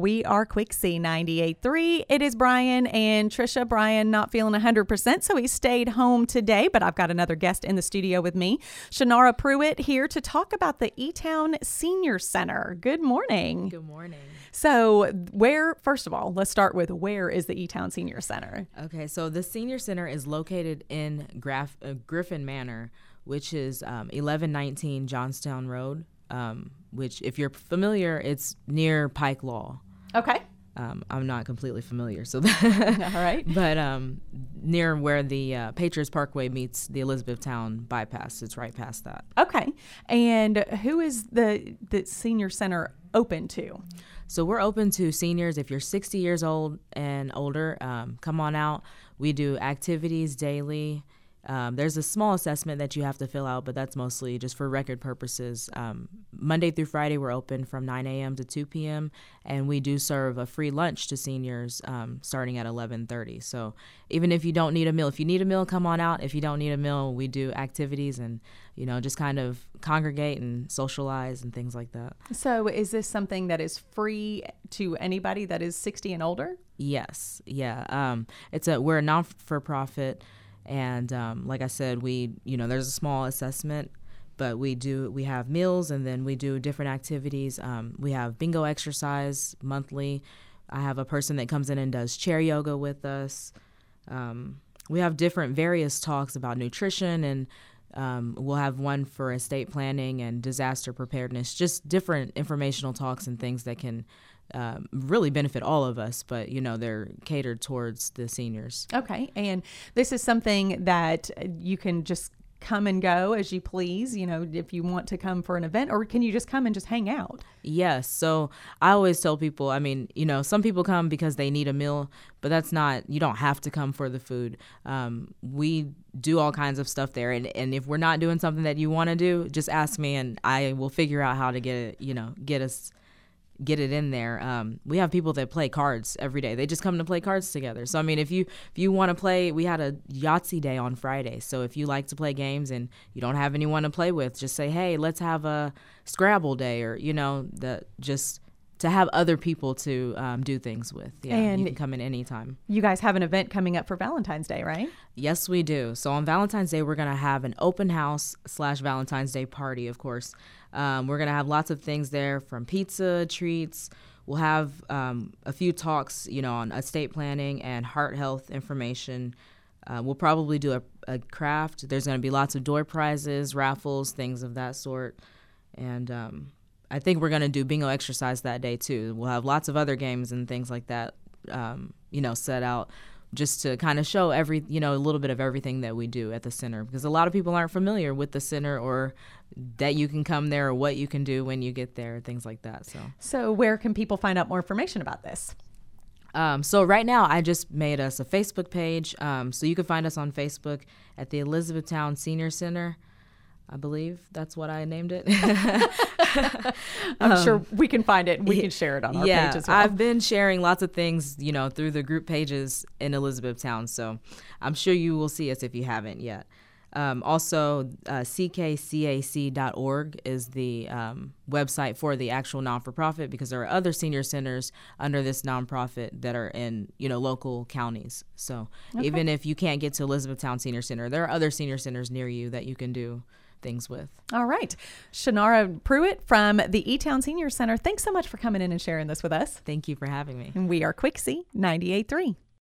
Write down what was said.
We are Quixie 98.3. It is Brian and Trisha. Brian not feeling 100%, so he stayed home today, but I've got another guest in the studio with me, Shunrria Pruitt, here to talk about the E Town Senior Center. Good morning. Good morning. So, where, first of all, let's start with where is the E Town Senior Center? Okay, so the Senior Center is located in Graf- uh, Griffin Manor, which is um, 1119 Johnstown Road. Um, which, if you're familiar, it's near Pike Law. Okay. Um, I'm not completely familiar, so All right. but um, near where the uh, Patriots Parkway meets the Elizabethtown bypass, it's right past that. Okay. And who is the the senior center open to? So we're open to seniors. If you're 60 years old and older, um, come on out. We do activities daily. Um, there's a small assessment that you have to fill out, but that's mostly just for record purposes. Um, Monday through Friday, we're open from 9 a.m. to 2 p.m., and we do serve a free lunch to seniors um, starting at 11:30. So even if you don't need a meal, if you need a meal, come on out. If you don't need a meal, we do activities and you know just kind of congregate and socialize and things like that. So, is this something that is free to anybody that is 60 and older? Yes, yeah. Um, it's a we're a non for profit, and um, like I said, we you know there's a small assessment, but we do we have meals and then we do different activities. Um, we have bingo exercise monthly. I have a person that comes in and does chair yoga with us. Um, we have different various talks about nutrition and. Um, we'll have one for estate planning and disaster preparedness, just different informational talks and things that can um, really benefit all of us, but you know, they're catered towards the seniors. Okay. And this is something that you can just come and go as you please, you know, if you want to come for an event, or can you just come and just hang out? Yes. So I always tell people, I mean, you know, some people come because they need a meal, but that's not, you don't have to come for the food. Um, we do all kinds of stuff there. And, and if we're not doing something that you want to do, just ask me and I will figure out how to get it, you know, get us get it in there. Um, we have people that play cards every day. They just come to play cards together. So I mean, if you if you want to play, we had a Yahtzee day on Friday. So if you like to play games and you don't have anyone to play with, just say, hey, let's have a Scrabble day, or you know, the just to have other people to um, do things with. Yeah, And- you can come in anytime. You guys have an event coming up for Valentine's Day, right? Yes, we do. So on Valentine's Day, we're gonna have an open house slash Valentine's Day party. Of course, um, we're gonna have lots of things there, from pizza, treats. We'll have um, a few talks, you know, on estate planning and heart health information. Uh, we'll probably do a, a craft. There's gonna be lots of door prizes, raffles, things of that sort, and um, I think we're gonna do bingo exercise that day too. We'll have lots of other games and things like that, um, you know, set out just to kind of show every, you know, a little bit of everything that we do at the center because a lot of people aren't familiar with the center or that you can come there or what you can do when you get there, things like that. So, So, where can people find out more information about this? um, so right now I just made us a Facebook page, um, so you can find us on Facebook at the Elizabethtown Senior Center. I believe that's what I named it. I'm sure we can find it we can share it on our Um, yeah, page as well. I've been sharing lots of things, you know, through the group pages in Elizabethtown. So I'm sure you will see us if you haven't yet. Um, also, uh, ckcac.org is the um, website for the actual non for profit because there are other senior centers under this nonprofit that are in you know local counties. So even if you can't get to Elizabethtown Senior Center, there are other senior centers near you that you can do things with. All right. Shunrria Pruitt from the E Town Senior Center. Thanks so much for coming in and sharing this with us. Thank you for having me. And we are Quixie 98.3.